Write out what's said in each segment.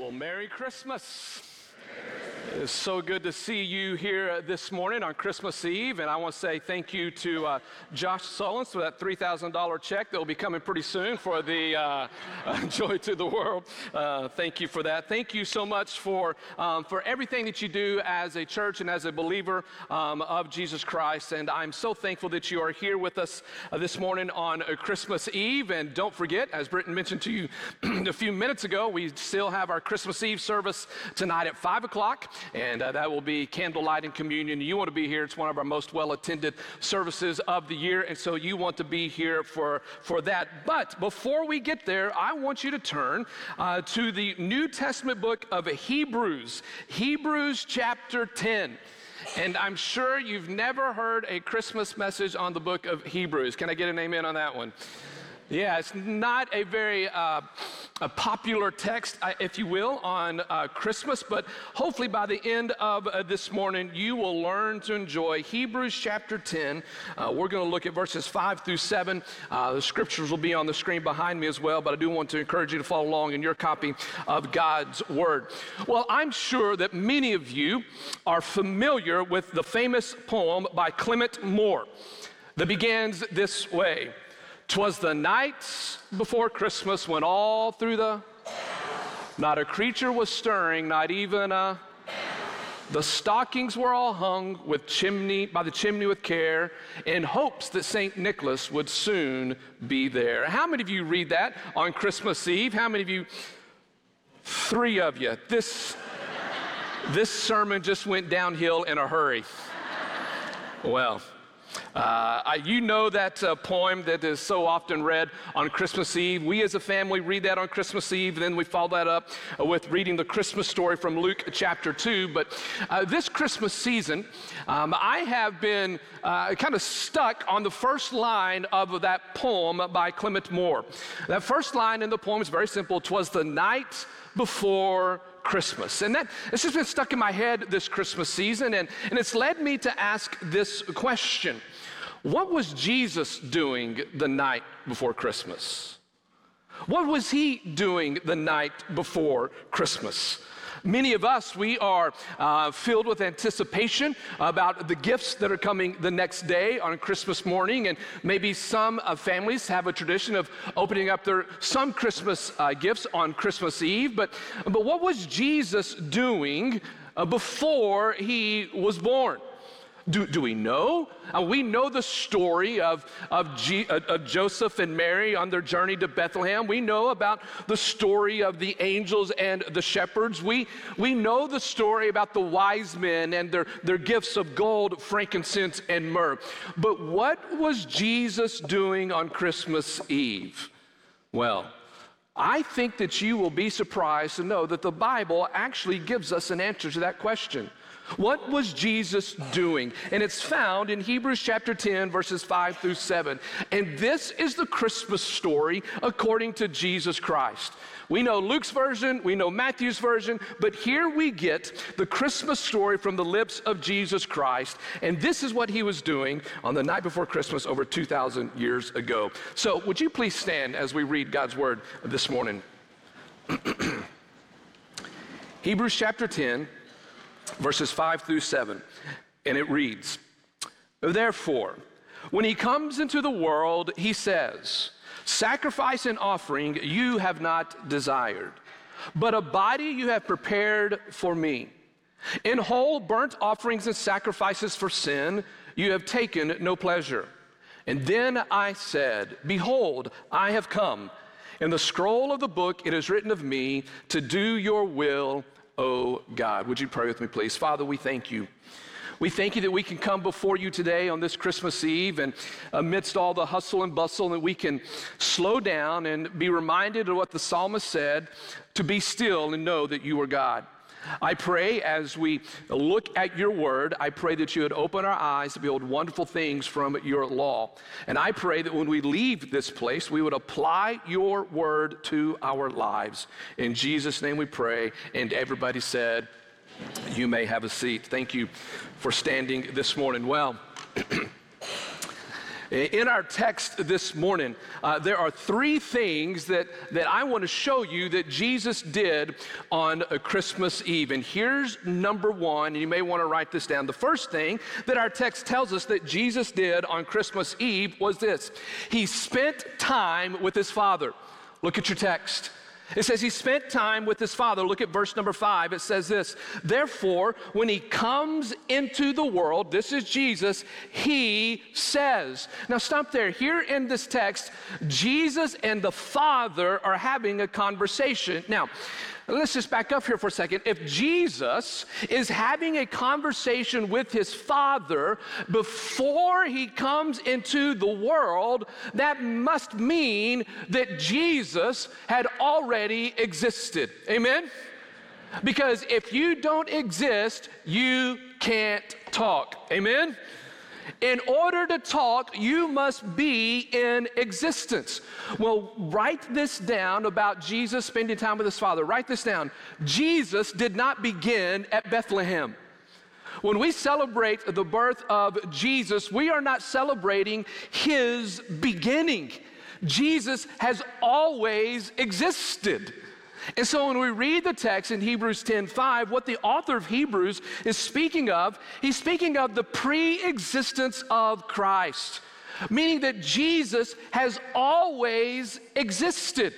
Well, Merry Christmas. It's so good to see you here this morning on Christmas Eve, and I want to say thank you to uh, Josh Sullins for that $3,000 check that will be coming pretty soon for the uh, Joy to the World. Uh, thank you for that. Thank you so much for, um, for everything that you do as a church and as a believer um, of Jesus Christ, and I'm so thankful that you are here with us uh, this morning on uh, Christmas Eve. And don't forget, as Britton mentioned to you a few minutes ago, we still have our Christmas Eve service tonight at 5 o'clock and uh, that will be candlelight and communion. You want to be here. It's one of our most well attended services of the year, and so you want to be here for, for that. But before we get there, I want you to turn uh, to the New Testament book of Hebrews, Hebrews chapter 10. And I'm sure you've never heard a Christmas message on the book of Hebrews. Can I get an amen on that one? Yeah, it's not a very uh, a popular text, uh, if you will, on uh, Christmas, but hopefully by the end of uh, this morning, you will learn to enjoy Hebrews chapter 10. Uh, we're going to look at verses 5 through 7. Uh, the scriptures will be on the screen behind me as well, but I do want to encourage you to follow along in your copy of God's Word. Well, I'm sure that many of you are familiar with the famous poem by Clement Moore that begins this way. Twas the night before Christmas when all through the not a creature was stirring, not even a the stockings were all hung with chimney by the chimney with care in hopes that St. Nicholas would soon be there. How many of you read that on Christmas Eve? How many of you? Three of you. This this sermon just went downhill in a hurry. Well, uh, I, you know that uh, poem that is so often read on Christmas Eve. We as a family read that on Christmas Eve, and then we follow that up uh, with reading the Christmas story from Luke chapter 2. But uh, this Christmas season, um, I have been uh, kind of stuck on the first line of that poem by Clement Moore. That first line in the poem is very simple Twas the night before Christmas. And that it's just been stuck in my head this Christmas season, and, and it's led me to ask this question What was Jesus doing the night before Christmas? What was he doing the night before Christmas? Many of us, we are uh, filled with anticipation about the gifts that are coming the next day on Christmas morning. And maybe some uh, families have a tradition of opening up their some Christmas uh, gifts on Christmas Eve. But, but what was Jesus doing uh, before he was born? Do, do we know? Uh, we know the story of, of, G, uh, of, Joseph and Mary on their journey to Bethlehem. We know about the story of the angels and the shepherds. We, we know the story about the wise men and their, their gifts of gold, frankincense, and myrrh. But what was Jesus doing on Christmas Eve? Well, I think that you will be surprised to know that the Bible actually gives us an answer to that question. What was Jesus doing? And it's found in Hebrews chapter 10, verses 5 through 7. And this is the Christmas story according to Jesus Christ. We know Luke's version, we know Matthew's version, but here we get the Christmas story from the lips of Jesus Christ. And this is what he was doing on the night before Christmas over 2,000 years ago. So, would you please stand as we read God's word this morning? Hebrews chapter 10 verses 5 through 7. And it reads Therefore, when he comes into the world, he says, Sacrifice and offering you have not desired, but a body you have prepared for me. In whole burnt offerings and sacrifices for sin, you have taken no pleasure. And then I said, Behold, I have come. In the scroll of the book it is written of me to do your will, oh God. Would you pray with me, please? Father, we thank you. We thank you that we can come before you today on this Christmas Eve and amidst all the hustle and bustle, that we can slow down and be reminded of what the psalmist said to be still and know that you are God. I pray as we look at your word, I pray that you would open our eyes to behold wonderful things from your law. And I pray that when we leave this place, we would apply your word to our lives. In Jesus' name we pray. And everybody said, You may have a seat. Thank you for standing this morning. Well, In our text this morning, uh, there are three things that, that I want to show you that Jesus did on Christmas Eve. And here's number one, and you may want to write this down. The first thing that our text tells us that Jesus did on Christmas Eve was this He spent time with His Father. Look at your text. It says he spent time with his father. Look at verse number five. It says this Therefore, when he comes into the world, this is Jesus, he says. Now, stop there. Here in this text, Jesus and the Father are having a conversation. Now, Let's just back up here for a second. If Jesus is having a conversation with his Father before he comes into the world, that must mean that Jesus had already existed. Amen? Because if you don't exist, you can't talk. Amen? In order to talk, you must be in existence. Well, write this down about Jesus spending time with his Father. Write this down. Jesus did not begin at Bethlehem. When we celebrate the birth of Jesus, we are not celebrating his beginning. Jesus has always existed. And so when we read the text in Hebrews 10:5, what the author of Hebrews is speaking of, he's speaking of the pre-existence of Christ, meaning that Jesus has always existed.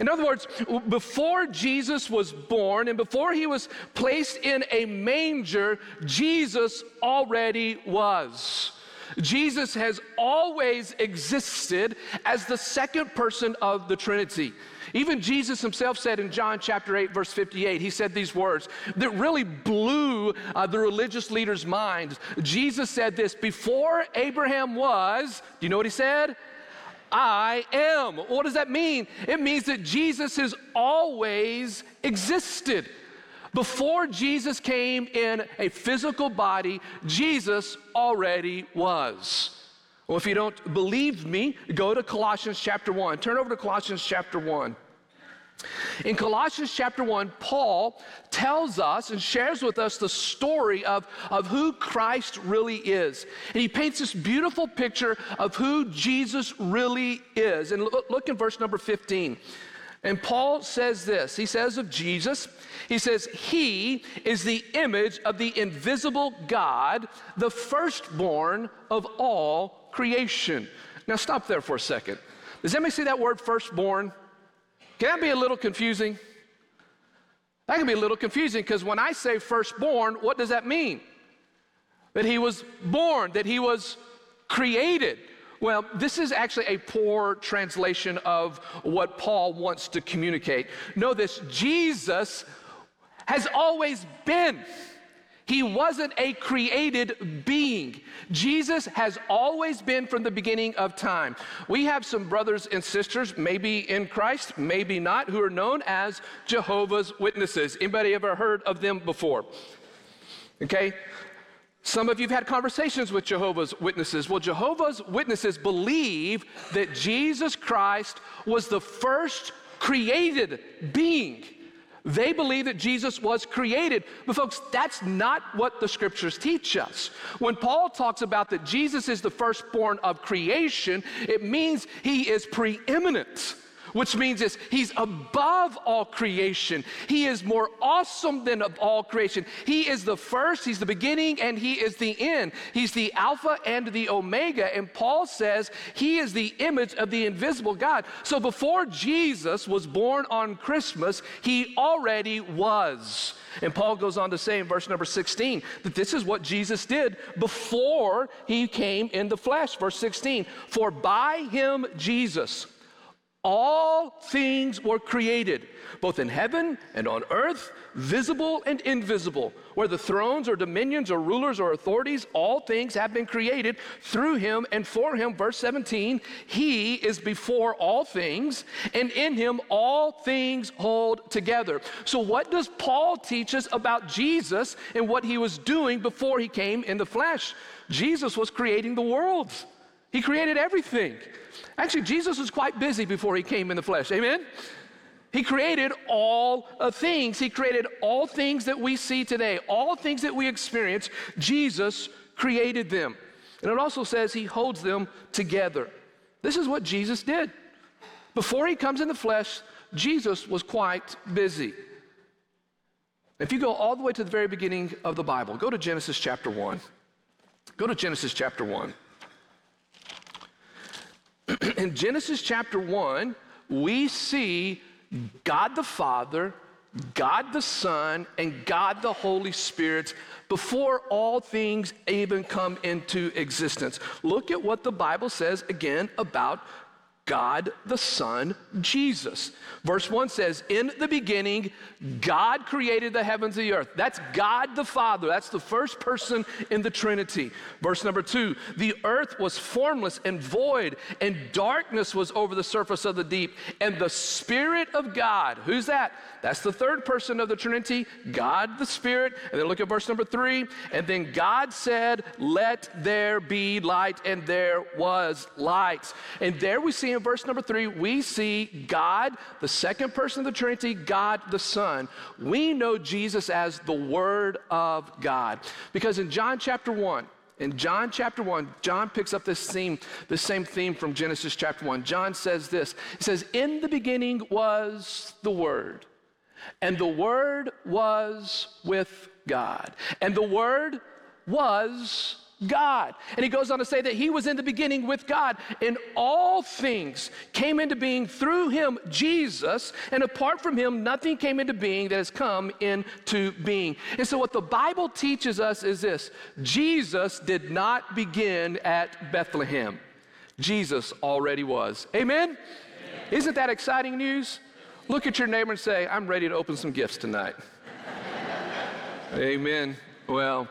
In other words, before Jesus was born and before he was placed in a manger, Jesus already was. Jesus has always existed as the second person of the Trinity. Even Jesus himself said in John chapter 8, verse 58, he said these words that really blew uh, the religious leaders' minds. Jesus said this Before Abraham was, do you know what he said? I am. What does that mean? It means that Jesus has always existed. Before Jesus came in a physical body, Jesus already was. Well, if you don't believe me, go to Colossians chapter 1. Turn over to Colossians chapter 1. In Colossians chapter 1, Paul tells us and shares with us the story of, of who Christ really is. And he paints this beautiful picture of who Jesus really is. And look, look in verse number 15. And Paul says this He says of Jesus, He says, He is the image of the invisible God, the firstborn of all creation. Now, stop there for a second. Does anybody see that word firstborn? Can that be a little confusing? That can be a little confusing because when I say firstborn, what does that mean? That he was born, that he was created. Well, this is actually a poor translation of what Paul wants to communicate. Know this Jesus has always been. He wasn't a created being. Jesus has always been from the beginning of time. We have some brothers and sisters, maybe in Christ, maybe not, who are known as Jehovah's Witnesses. Anybody ever heard of them before? Okay? Some of you have had conversations with Jehovah's Witnesses. Well, Jehovah's Witnesses believe that Jesus Christ was the first created being. They believe that Jesus was created. But, folks, that's not what the scriptures teach us. When Paul talks about that Jesus is the firstborn of creation, it means he is preeminent which means this he's above all creation. He is more awesome than of all creation. He is the first, he's the beginning, and he is the end. He's the Alpha and the Omega. And Paul says he is the image of the invisible God. So before Jesus was born on Christmas, he already was. And Paul goes on to say in verse number 16 that this is what Jesus did before he came in the flesh. Verse 16, for by him, Jesus, all things were created, both in heaven and on earth, visible and invisible. Whether the thrones or dominions or rulers or authorities, all things have been created through him and for him. Verse 17, he is before all things, and in him all things hold together. So, what does Paul teach us about Jesus and what he was doing before he came in the flesh? Jesus was creating the worlds, he created everything. Actually, Jesus was quite busy before he came in the flesh. Amen? He created all things. He created all things that we see today, all things that we experience. Jesus created them. And it also says he holds them together. This is what Jesus did. Before he comes in the flesh, Jesus was quite busy. If you go all the way to the very beginning of the Bible, go to Genesis chapter 1. Go to Genesis chapter 1. in Genesis chapter 1, we see God the Father, God the Son, and God the Holy Spirit before all things even come into existence. Look at what the Bible says again about God the Son, Jesus. Verse 1 says, In the beginning, God created the heavens and the earth. That's God the Father. That's the first person in the Trinity. Verse number 2 The earth was formless and void, and darkness was over the surface of the deep. And the Spirit of God, who's that? That's the third person of the Trinity, God the Spirit. And then look at verse number 3. And then God said, Let there be light, and there was light. And there we see in verse number three, we see God, the second person of the Trinity, God the Son. We know Jesus as the Word of God. Because in John chapter 1, in John chapter 1, John picks up this theme, the same theme from Genesis chapter 1. John says this He says, In the beginning was the Word, and the Word was with God, and the Word was God. And he goes on to say that he was in the beginning with God, and all things came into being through him, Jesus, and apart from him, nothing came into being that has come into being. And so, what the Bible teaches us is this Jesus did not begin at Bethlehem, Jesus already was. Amen? Amen. Isn't that exciting news? Look at your neighbor and say, I'm ready to open some gifts tonight. Amen. Well,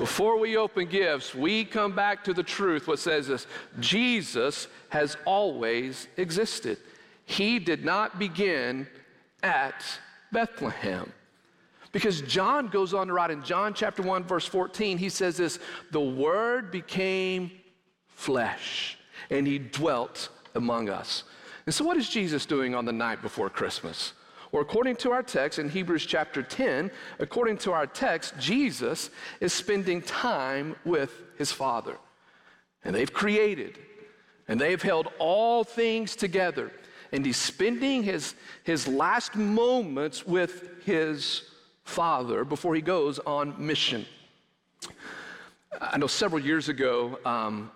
before we open gifts, we come back to the truth. What says this Jesus has always existed. He did not begin at Bethlehem. Because John goes on to write in John chapter 1, verse 14, he says this the Word became flesh and he dwelt among us. And so, what is Jesus doing on the night before Christmas? Or according to our text in Hebrews chapter 10, according to our text, Jesus is spending time with his Father. And they've created, and they've held all things together. And he's spending his, his last moments with his Father before he goes on mission. I know several years ago, um,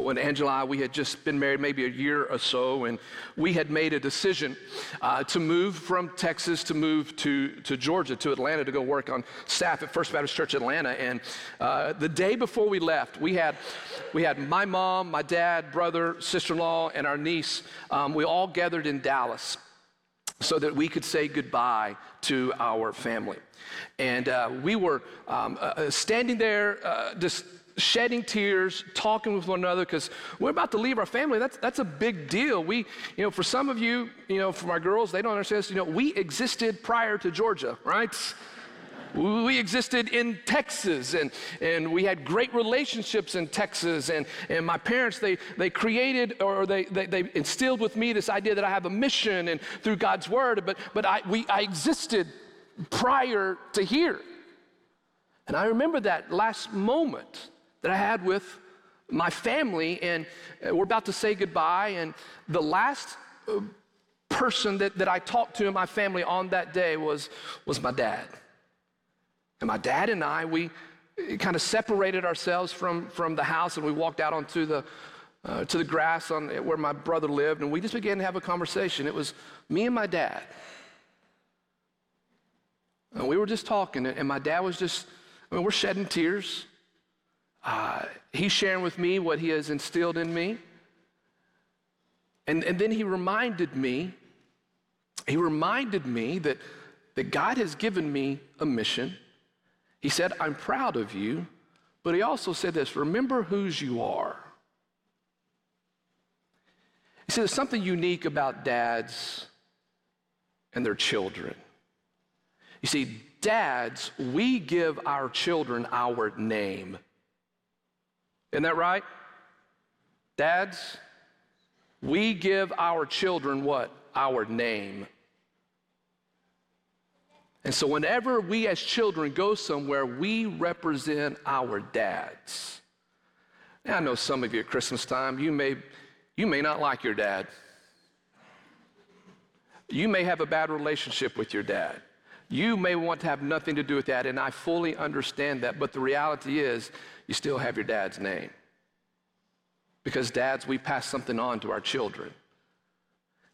when Angela and I, we had just been married maybe a year or so, and we had made a decision uh, to move from Texas to move to, to Georgia, to Atlanta, to go work on staff at First Baptist Church Atlanta. And uh, the day before we left, we had, we had my mom, my dad, brother, sister in law, and our niece. Um, we all gathered in Dallas so that we could say goodbye to our family. And uh, we were um, uh, standing there uh, just shedding tears, talking with one another, because we're about to leave our family. That's, that's a big deal. We, you know, for some of you, you know, for my girls, they don't understand this. You know, we existed prior to Georgia, right? We existed in Texas and, and we had great relationships in Texas. And, and my parents, they, they created or they, they, they instilled with me this idea that I have a mission and through God's word, but, but I, we, I existed prior to here. And I remember that last moment that I had with my family, and uh, we're about to say goodbye. And the last uh, person that, that I talked to in my family on that day was, was my dad. And my dad and I, we uh, kind of separated ourselves from, from the house and we walked out onto the, uh, to the grass on where my brother lived, and we just began to have a conversation. It was me and my dad. And we were just talking, and my dad was just, I mean, we're shedding tears. Uh, he's sharing with me what he has instilled in me. And, and then he reminded me, he reminded me that, that God has given me a mission. He said, I'm proud of you. But he also said this remember whose you are. He said, there's something unique about dads and their children. You see, dads, we give our children our name. Isn't that right? Dads, we give our children what? Our name. And so, whenever we as children go somewhere, we represent our dads. I know some of you at Christmas time, you may, you may not like your dad. You may have a bad relationship with your dad. You may want to have nothing to do with that, and I fully understand that. But the reality is, you still have your dad's name. Because dads, we pass something on to our children.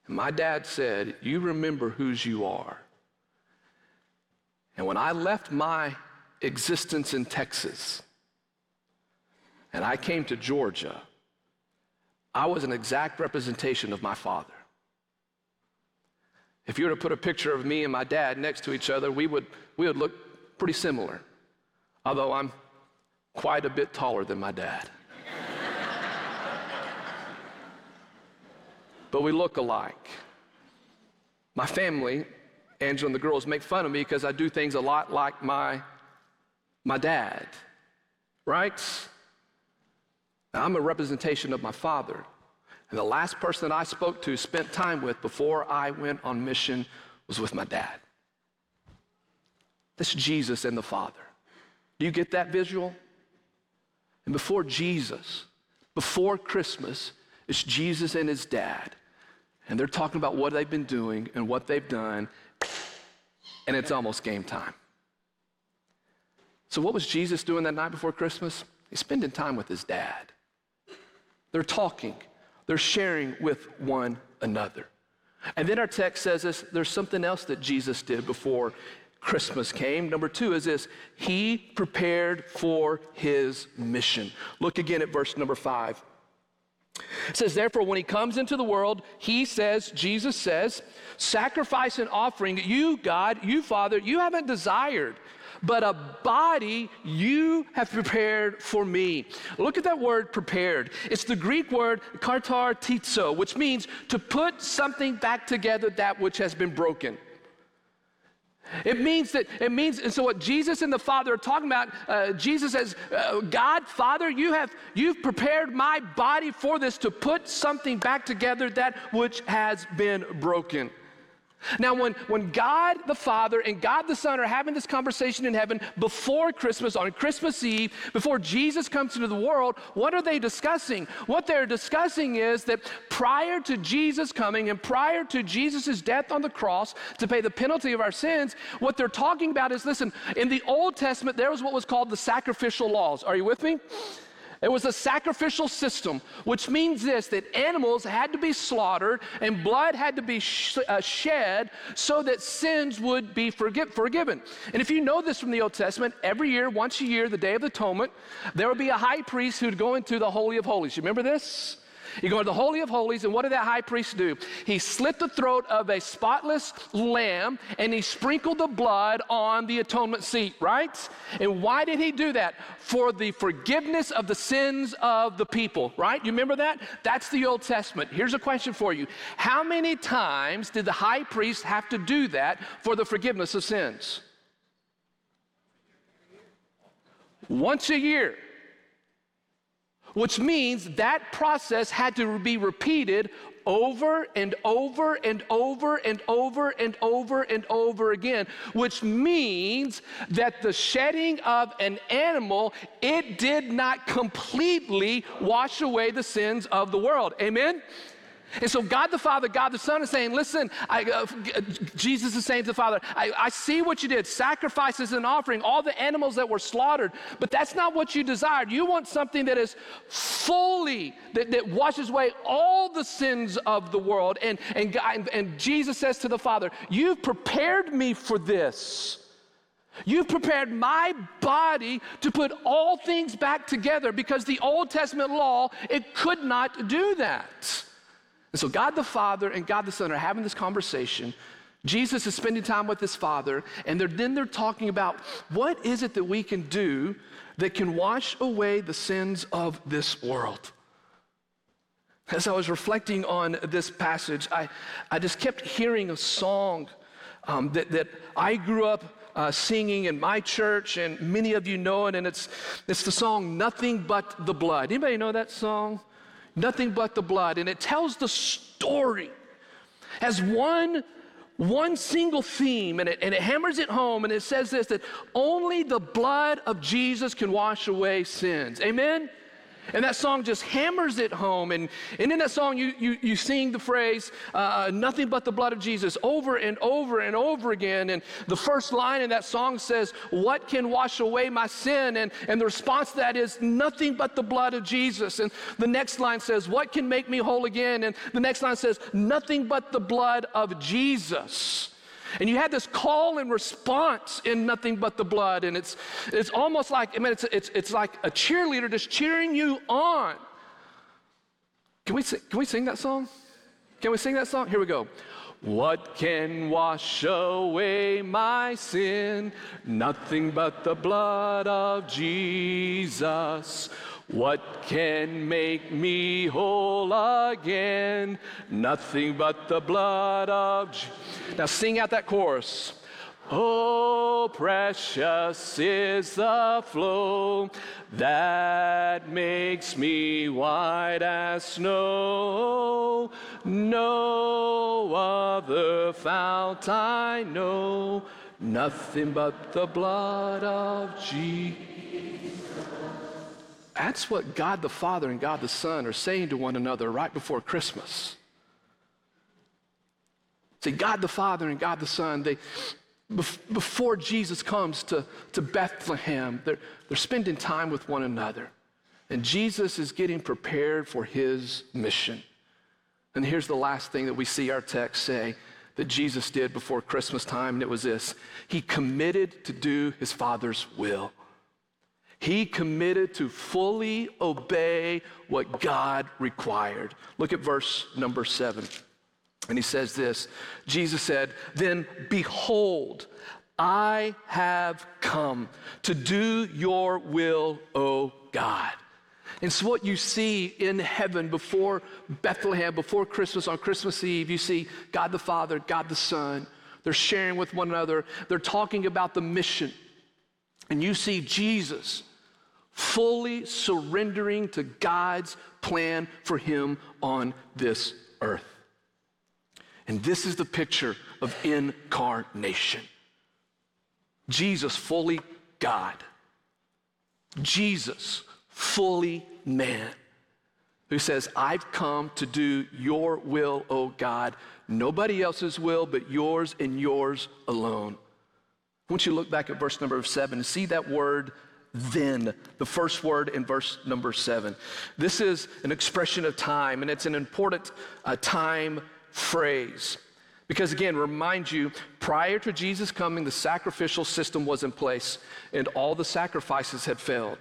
And my dad said, You remember whose you are. And when I left my existence in Texas and I came to Georgia, I was an exact representation of my father. If you were to put a picture of me and my dad next to each other, we would, we would look pretty similar, although I'm quite a bit taller than my dad. but we look alike. My family, Angela and the girls, make fun of me because I do things a lot like my, my dad, right? I'm a representation of my father. And the last person that I spoke to, spent time with before I went on mission, was with my dad. This Jesus and the Father. Do you get that visual? And before Jesus, before Christmas, it's Jesus and his dad. And they're talking about what they've been doing and what they've done. And it's almost game time. So, what was Jesus doing that night before Christmas? He's spending time with his dad. They're talking. They're sharing with one another. And then our text says this there's something else that Jesus did before Christmas came. Number two is this He prepared for His mission. Look again at verse number five. It says, Therefore, when He comes into the world, He says, Jesus says, sacrifice and offering, you, God, you, Father, you haven't desired but a body you have prepared for me. Look at that word prepared. It's the Greek word katartizo, which means to put something back together that which has been broken. It means that, it means, and so what Jesus and the Father are talking about, uh, Jesus says, uh, God, Father, you have, you've prepared my body for this to put something back together that which has been broken. Now, when, when God the Father and God the Son are having this conversation in heaven before Christmas, on Christmas Eve, before Jesus comes into the world, what are they discussing? What they're discussing is that prior to Jesus coming and prior to Jesus' death on the cross to pay the penalty of our sins, what they're talking about is listen, in the Old Testament, there was what was called the sacrificial laws. Are you with me? It was a sacrificial system, which means this that animals had to be slaughtered and blood had to be sh- uh, shed so that sins would be forgi- forgiven. And if you know this from the Old Testament, every year, once a year, the Day of Atonement, there would be a high priest who'd go into the Holy of Holies. You remember this? You go to the Holy of Holies, and what did that high priest do? He slit the throat of a spotless lamb and he sprinkled the blood on the atonement seat, right? And why did he do that? For the forgiveness of the sins of the people, right? You remember that? That's the Old Testament. Here's a question for you How many times did the high priest have to do that for the forgiveness of sins? Once a year which means that process had to be repeated over and over and over and over and over and over again which means that the shedding of an animal it did not completely wash away the sins of the world. Amen and so God the Father, God the Son is saying, listen, I, uh, Jesus is saying to the Father, I, I see what you did, sacrifices and offering, all the animals that were slaughtered, but that's not what you desired. You want something that is fully, that, that washes away all the sins of the world. And, and, God, and Jesus says to the Father, you've prepared me for this. You've prepared my body to put all things back together because the Old Testament law, it could not do that. And so God the Father and God the Son are having this conversation. Jesus is spending time with his Father, and they're, then they're talking about what is it that we can do that can wash away the sins of this world. As I was reflecting on this passage, I, I just kept hearing a song um, that, that I grew up uh, singing in my church, and many of you know it, and it's, it's the song Nothing But the Blood. Anybody know that song? Nothing but the blood. And it tells the story as one, one single theme, and it, and it hammers it home, and it says this that only the blood of Jesus can wash away sins. Amen? And that song just hammers it home. And, and in that song, you, you, you sing the phrase, uh, nothing but the blood of Jesus, over and over and over again. And the first line in that song says, What can wash away my sin? And, and the response to that is, Nothing but the blood of Jesus. And the next line says, What can make me whole again? And the next line says, Nothing but the blood of Jesus. And you had this call and response in nothing but the blood. And it's, it's almost like, I mean, it's, it's, it's like a cheerleader just cheering you on. Can we, sing, can we sing that song? Can we sing that song? Here we go. What can wash away my sin? Nothing but the blood of Jesus. What can make me whole again? Nothing but the blood of Jesus. Now sing out that chorus. Oh, precious is the flow that makes me white as snow. No other fount I know, nothing but the blood of Jesus. That's what God the Father and God the Son are saying to one another right before Christmas. See, God the Father and God the Son, they, before Jesus comes to, to Bethlehem, they're, they're spending time with one another. And Jesus is getting prepared for his mission. And here's the last thing that we see our text say that Jesus did before Christmas time, and it was this He committed to do his Father's will. He committed to fully obey what God required. Look at verse number seven. And he says this Jesus said, Then behold, I have come to do your will, O God. And so, what you see in heaven before Bethlehem, before Christmas, on Christmas Eve, you see God the Father, God the Son. They're sharing with one another, they're talking about the mission. And you see Jesus fully surrendering to God's plan for him on this earth. And this is the picture of incarnation Jesus, fully God, Jesus, fully man, who says, I've come to do your will, O God, nobody else's will but yours and yours alone. I want you to look back at verse number seven and see that word then, the first word in verse number seven. This is an expression of time, and it's an important uh, time phrase. Because again, remind you, prior to Jesus coming, the sacrificial system was in place, and all the sacrifices had failed.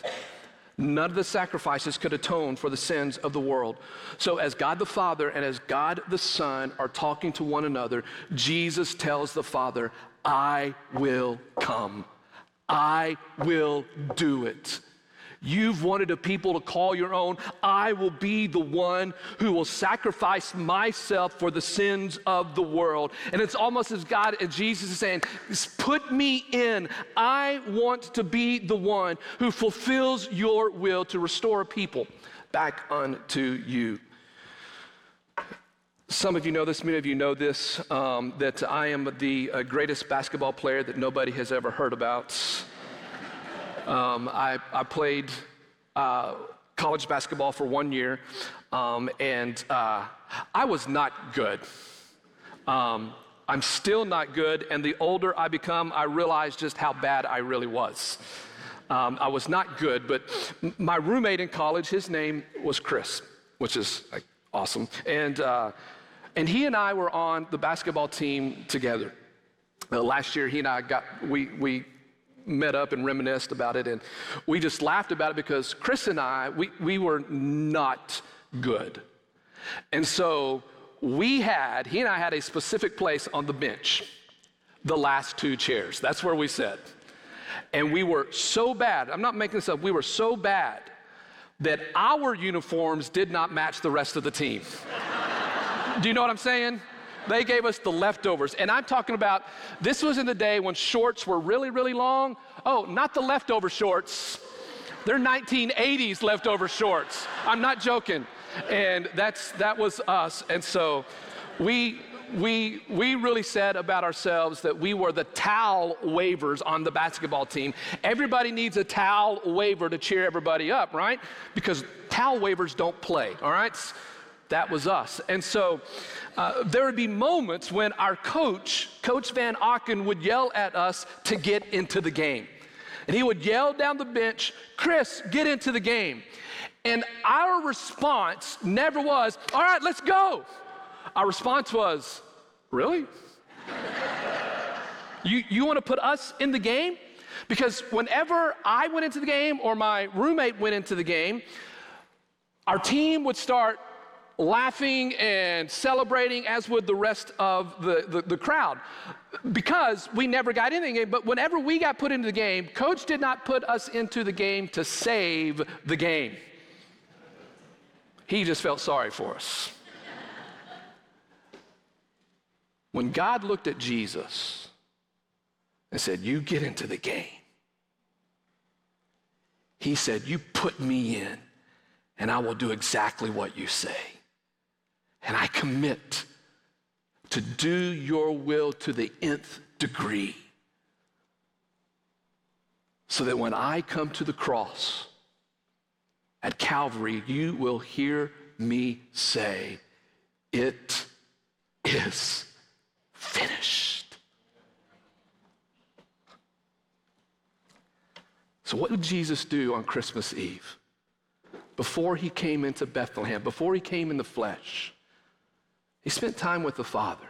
None of the sacrifices could atone for the sins of the world. So, as God the Father and as God the Son are talking to one another, Jesus tells the Father, I will come. I will do it. You've wanted a people to call your own. I will be the one who will sacrifice myself for the sins of the world. And it's almost as God and Jesus is saying, Put me in. I want to be the one who fulfills your will to restore a people back unto you. Some of you know this, many of you know this, um, that I am the uh, greatest basketball player that nobody has ever heard about. Um, I, I, played uh, college basketball for one year, um, and uh, I was not good. Um, I'm still not good, and the older I become, I realize just how bad I really was. Um, I was not good, but my roommate in college, his name was Chris, which is like, awesome. And uh, and he and I were on the basketball team together. Uh, last year, he and I got, we, we met up and reminisced about it, and we just laughed about it because Chris and I, we, we were not good. And so we had, he and I had a specific place on the bench, the last two chairs. That's where we sat. And we were so bad, I'm not making this up, we were so bad that our uniforms did not match the rest of the team. Do you know what I'm saying? They gave us the leftovers. And I'm talking about this was in the day when shorts were really, really long. Oh, not the leftover shorts. They're 1980s leftover shorts. I'm not joking. And that's that was us. And so we we, we really said about ourselves that we were the towel wavers on the basketball team. Everybody needs a towel waver to cheer everybody up, right? Because towel wavers don't play, all right? That was us. And so uh, there would be moments when our coach, Coach Van Aken, would yell at us to get into the game. And he would yell down the bench, Chris, get into the game. And our response never was, all right, let's go. Our response was, really? you, you want to put us in the game? Because whenever I went into the game or my roommate went into the game, our team would start laughing and celebrating, as would the rest of the, the, the, crowd, because we never got into the game. But whenever we got put into the game, coach did not put us into the game to save the game. He just felt sorry for us. when God looked at Jesus and said, You get into the game, he said, You put me in, and I will do exactly what you say. And I commit to do your will to the nth degree. So that when I come to the cross at Calvary, you will hear me say, It is finished. So, what did Jesus do on Christmas Eve? Before he came into Bethlehem, before he came in the flesh, he spent time with the Father.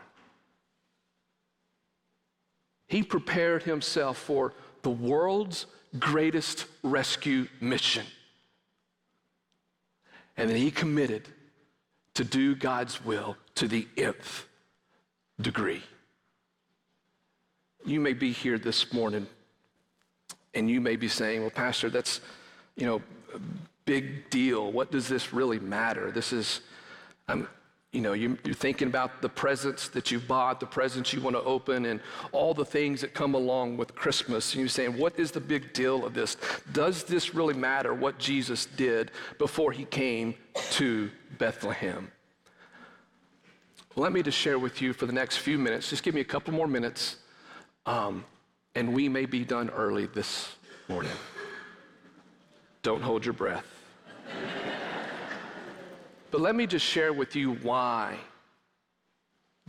He prepared himself for the world's greatest rescue mission. And then he committed to do God's will to the nth degree. You may be here this morning and you may be saying, well, Pastor, that's, you know, a big deal. What does this really matter? This is, I'm, you know, you're thinking about the presents that you've bought, the presents you want to open, and all the things that come along with Christmas. And you're saying, what is the big deal of this? Does this really matter what Jesus did before he came to Bethlehem? Well, let me just share with you for the next few minutes. Just give me a couple more minutes, um, and we may be done early this morning. Don't hold your breath. But let me just share with you why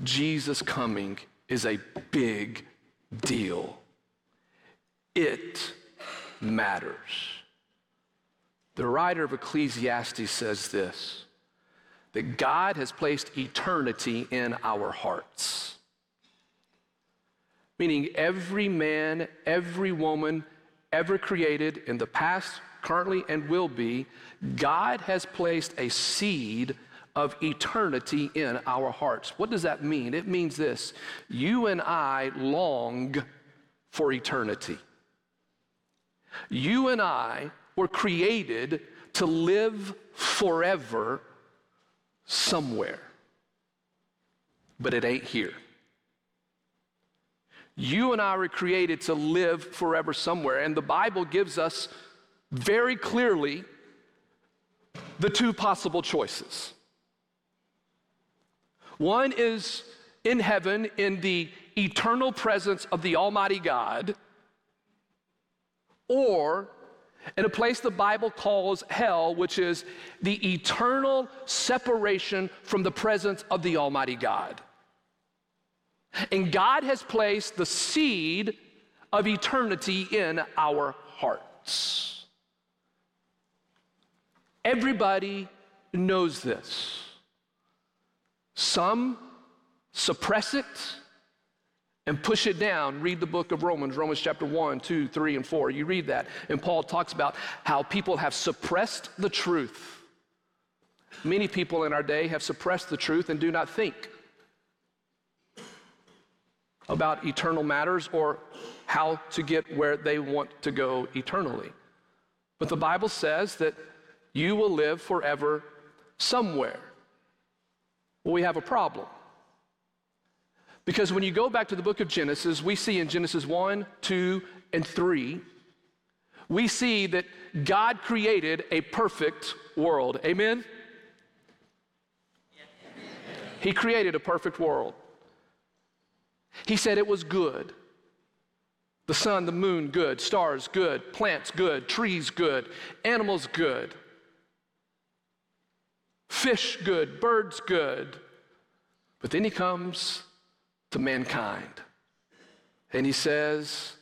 Jesus coming is a big deal. It matters. The writer of Ecclesiastes says this that God has placed eternity in our hearts. Meaning, every man, every woman ever created in the past, currently, and will be, God has placed a seed of eternity in our hearts. What does that mean? It means this you and I long for eternity. You and I were created to live forever somewhere, but it ain't here. You and I were created to live forever somewhere, and the Bible gives us very clearly the two possible choices. One is in heaven in the eternal presence of the Almighty God, or in a place the Bible calls hell, which is the eternal separation from the presence of the Almighty God. And God has placed the seed of eternity in our hearts. Everybody knows this. Some suppress it and push it down. Read the book of Romans, Romans chapter 1, 2, 3, and 4. You read that, and Paul talks about how people have suppressed the truth. Many people in our day have suppressed the truth and do not think about eternal matters or how to get where they want to go eternally. But the Bible says that you will live forever somewhere. Well, we have a problem. Because when you go back to the book of Genesis, we see in Genesis 1, 2, and 3, we see that God created a perfect world. Amen? He created a perfect world. He said it was good. The sun, the moon, good. Stars, good. Plants, good. Trees, good. Animals, good. Fish, good. Birds, good. But then he comes to mankind and he says,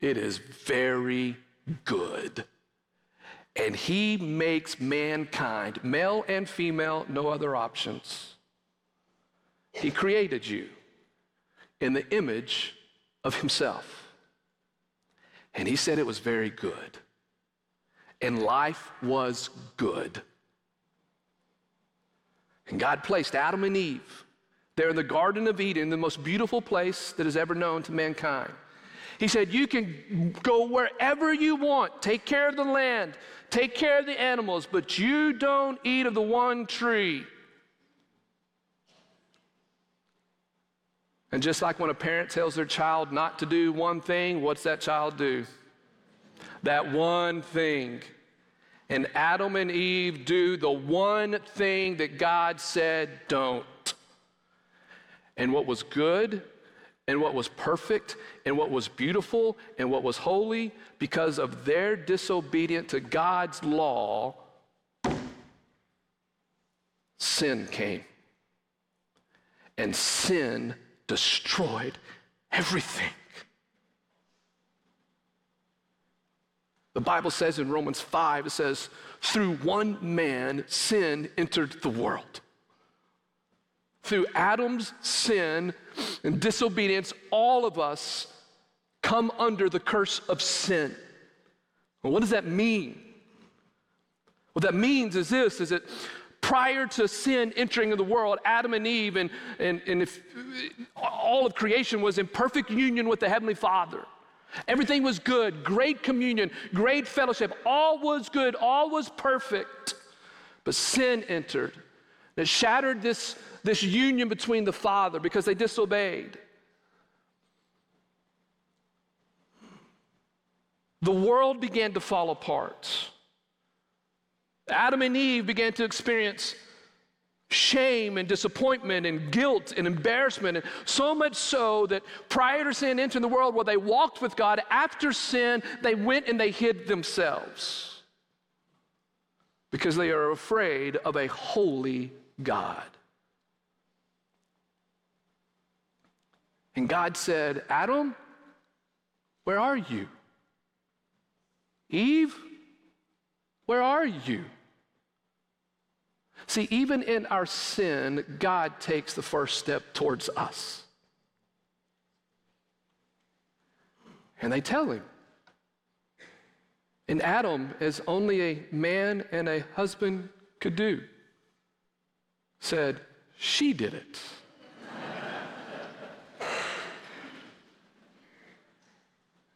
It is very good. And he makes mankind, male and female, no other options. He created you in the image of himself. And he said it was very good. And life was good. And God placed Adam and Eve there in the Garden of Eden, the most beautiful place that is ever known to mankind. He said, You can go wherever you want, take care of the land, take care of the animals, but you don't eat of the one tree. And just like when a parent tells their child not to do one thing, what's that child do? That one thing. And Adam and Eve do the one thing that God said don't. And what was good and what was perfect and what was beautiful and what was holy, because of their disobedience to God's law, sin came. And sin destroyed everything. The Bible says in Romans 5, it says, through one man, sin entered the world. Through Adam's sin and disobedience, all of us come under the curse of sin. Well, what does that mean? What that means is this is that prior to sin entering the world, Adam and Eve and, and, and if, all of creation was in perfect union with the Heavenly Father. Everything was good, great communion, great fellowship. All was good, all was perfect. But sin entered. It shattered this, this union between the Father because they disobeyed. The world began to fall apart. Adam and Eve began to experience shame and disappointment and guilt and embarrassment, and so much so that prior to sin entering the world where they walked with God, after sin, they went and they hid themselves because they are afraid of a holy God. And God said, Adam, where are you? Eve, where are you? See, even in our sin, God takes the first step towards us. And they tell him. And Adam, as only a man and a husband could do, said, She did it.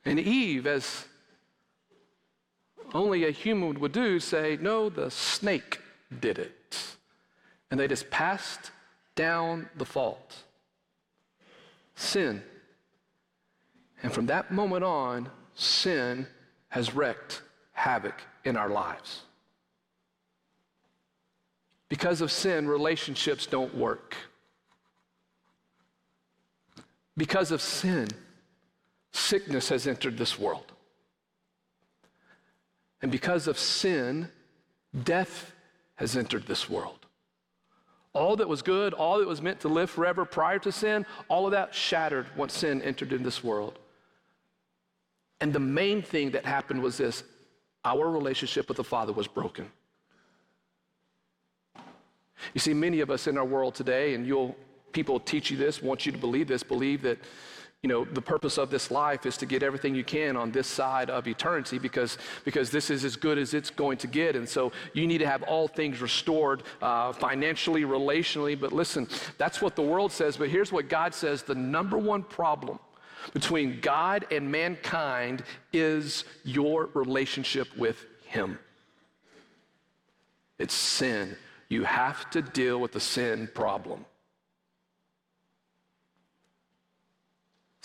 and Eve, as only a human would do, say, No, the snake did it and they just passed down the fault sin. And from that moment on, sin has wreaked havoc in our lives. Because of sin, relationships don't work. Because of sin, sickness has entered this world. And because of sin, death has entered this world. All that was good, all that was meant to live forever prior to sin, all of that shattered once sin entered in this world. And the main thing that happened was this our relationship with the Father was broken. You see, many of us in our world today, and you'll people teach you this, want you to believe this, believe that you know, the purpose of this life is to get everything you can on this side of eternity because, because this is as good as it's going to get. And so you need to have all things restored uh, financially, relationally. But listen, that's what the world says. But here's what God says the number one problem between God and mankind is your relationship with Him. It's sin. You have to deal with the sin problem.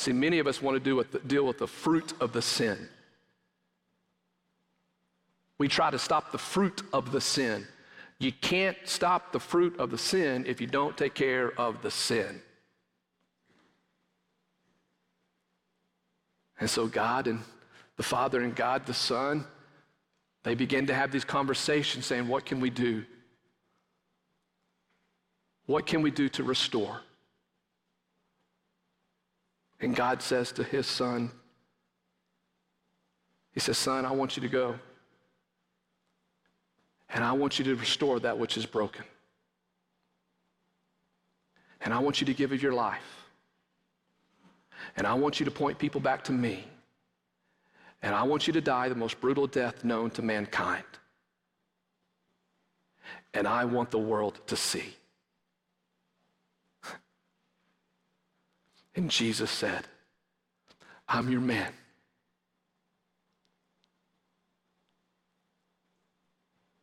See, many of us want to with the, deal with the fruit of the sin. We try to stop the fruit of the sin. You can't stop the fruit of the sin if you don't take care of the sin. And so God and the Father and God the Son, they begin to have these conversations saying, What can we do? What can we do to restore? And God says to his son, He says, Son, I want you to go. And I want you to restore that which is broken. And I want you to give of your life. And I want you to point people back to me. And I want you to die the most brutal death known to mankind. And I want the world to see. And Jesus said, I'm your man.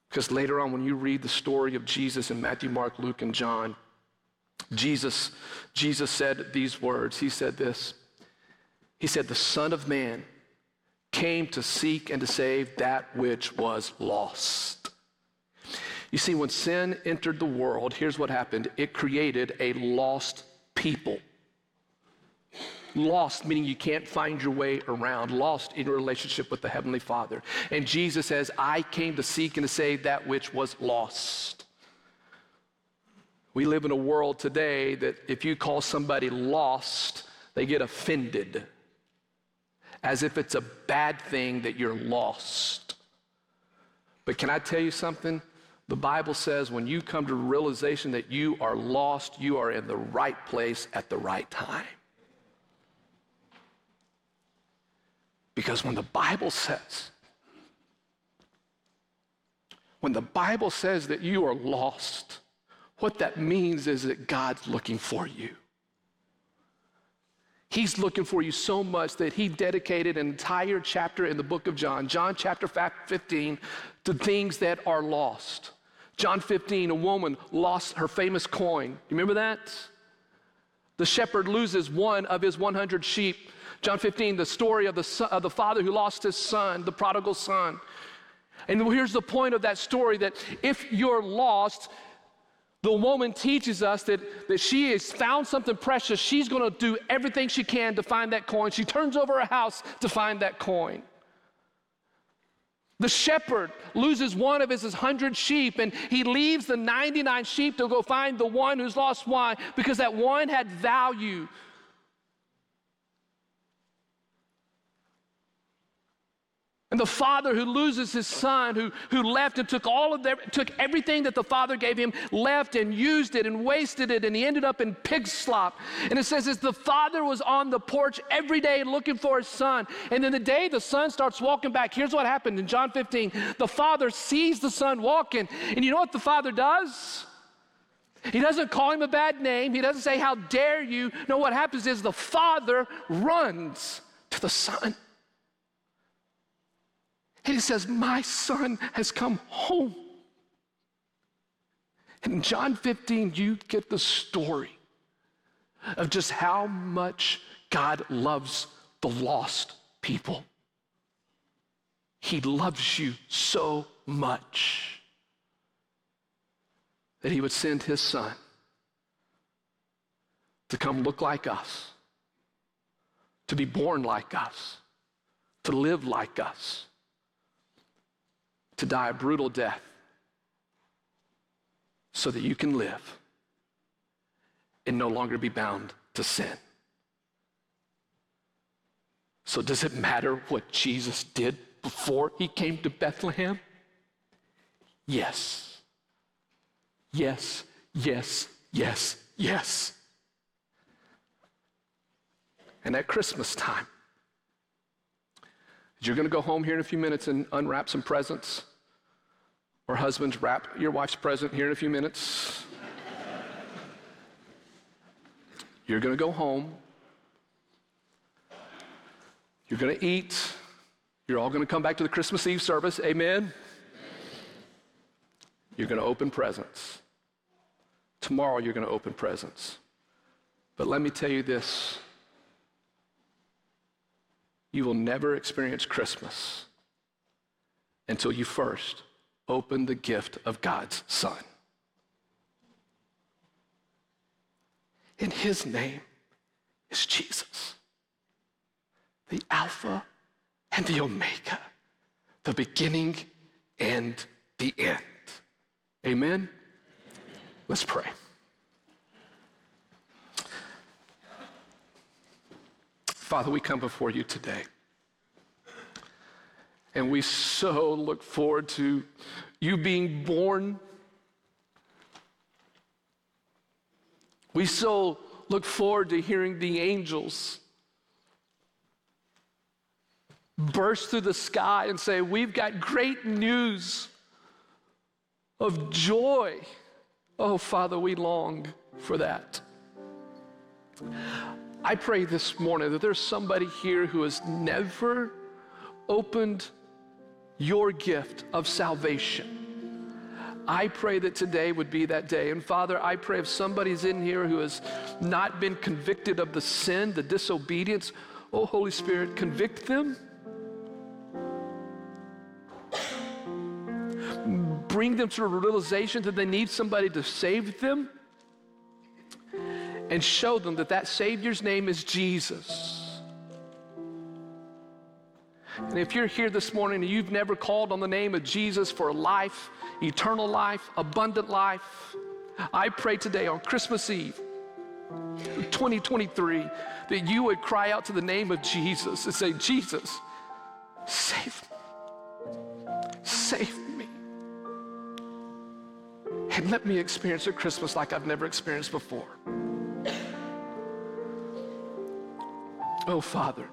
Because later on, when you read the story of Jesus in Matthew, Mark, Luke, and John, Jesus, Jesus said these words. He said this. He said, The Son of Man came to seek and to save that which was lost. You see, when sin entered the world, here's what happened it created a lost people. Lost, meaning you can't find your way around, lost in relationship with the Heavenly Father. And Jesus says, I came to seek and to save that which was lost. We live in a world today that if you call somebody lost, they get offended as if it's a bad thing that you're lost. But can I tell you something? The Bible says when you come to realization that you are lost, you are in the right place at the right time. Because when the Bible says, when the Bible says that you are lost, what that means is that God's looking for you. He's looking for you so much that he dedicated an entire chapter in the book of John, John chapter 15, to things that are lost. John 15, a woman lost her famous coin. You remember that? The shepherd loses one of his 100 sheep. John 15, the story of the, son, of the father who lost his son, the prodigal son. And here's the point of that story that if you're lost, the woman teaches us that, that she has found something precious. She's going to do everything she can to find that coin. She turns over a house to find that coin. The shepherd loses one of his hundred sheep and he leaves the 99 sheep to go find the one who's lost one because that one had value. And the father who loses his son, who, who left and took all of their, took everything that the father gave him, left and used it and wasted it, and he ended up in pig slop. And it says, as the father was on the porch every day looking for his son, and then the day the son starts walking back, here's what happened in John 15. The father sees the son walking, and you know what the father does? He doesn't call him a bad name. He doesn't say, How dare you? No, what happens is the father runs to the son. And he says, My son has come home. And in John 15, you get the story of just how much God loves the lost people. He loves you so much that he would send his son to come look like us, to be born like us, to live like us to die a brutal death so that you can live and no longer be bound to sin. So, does it matter what Jesus did before he came to Bethlehem? Yes. Yes, yes, yes, yes. And at Christmas time, you're going to go home here in a few minutes and unwrap some presents. Or husbands, wrap your wife's present here in a few minutes. You're going to go home. You're going to eat. You're all going to come back to the Christmas Eve service. Amen. You're going to open presents. Tomorrow, you're going to open presents. But let me tell you this you will never experience Christmas until you first open the gift of God's Son. And his name is Jesus. the Alpha and the Omega, the beginning and the end. Amen? Let's pray. Father, we come before you today. And we so look forward to you being born. We so look forward to hearing the angels burst through the sky and say, We've got great news of joy. Oh, Father, we long for that. I pray this morning that there's somebody here who has never opened your gift of salvation. I pray that today would be that day. And Father, I pray if somebody's in here who has not been convicted of the sin, the disobedience, oh, Holy Spirit, convict them. Bring them to a realization that they need somebody to save them and show them that that Savior's name is Jesus. And if you're here this morning and you've never called on the name of Jesus for life, eternal life, abundant life, I pray today on Christmas Eve, 2023, that you would cry out to the name of Jesus and say, Jesus, save me. Save me. And let me experience a Christmas like I've never experienced before. Oh, Father,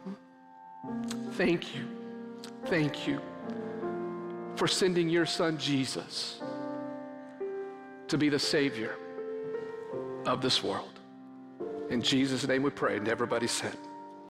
thank you, thank you for sending your son Jesus to be the Savior of this world. In Jesus' name we pray, and everybody said,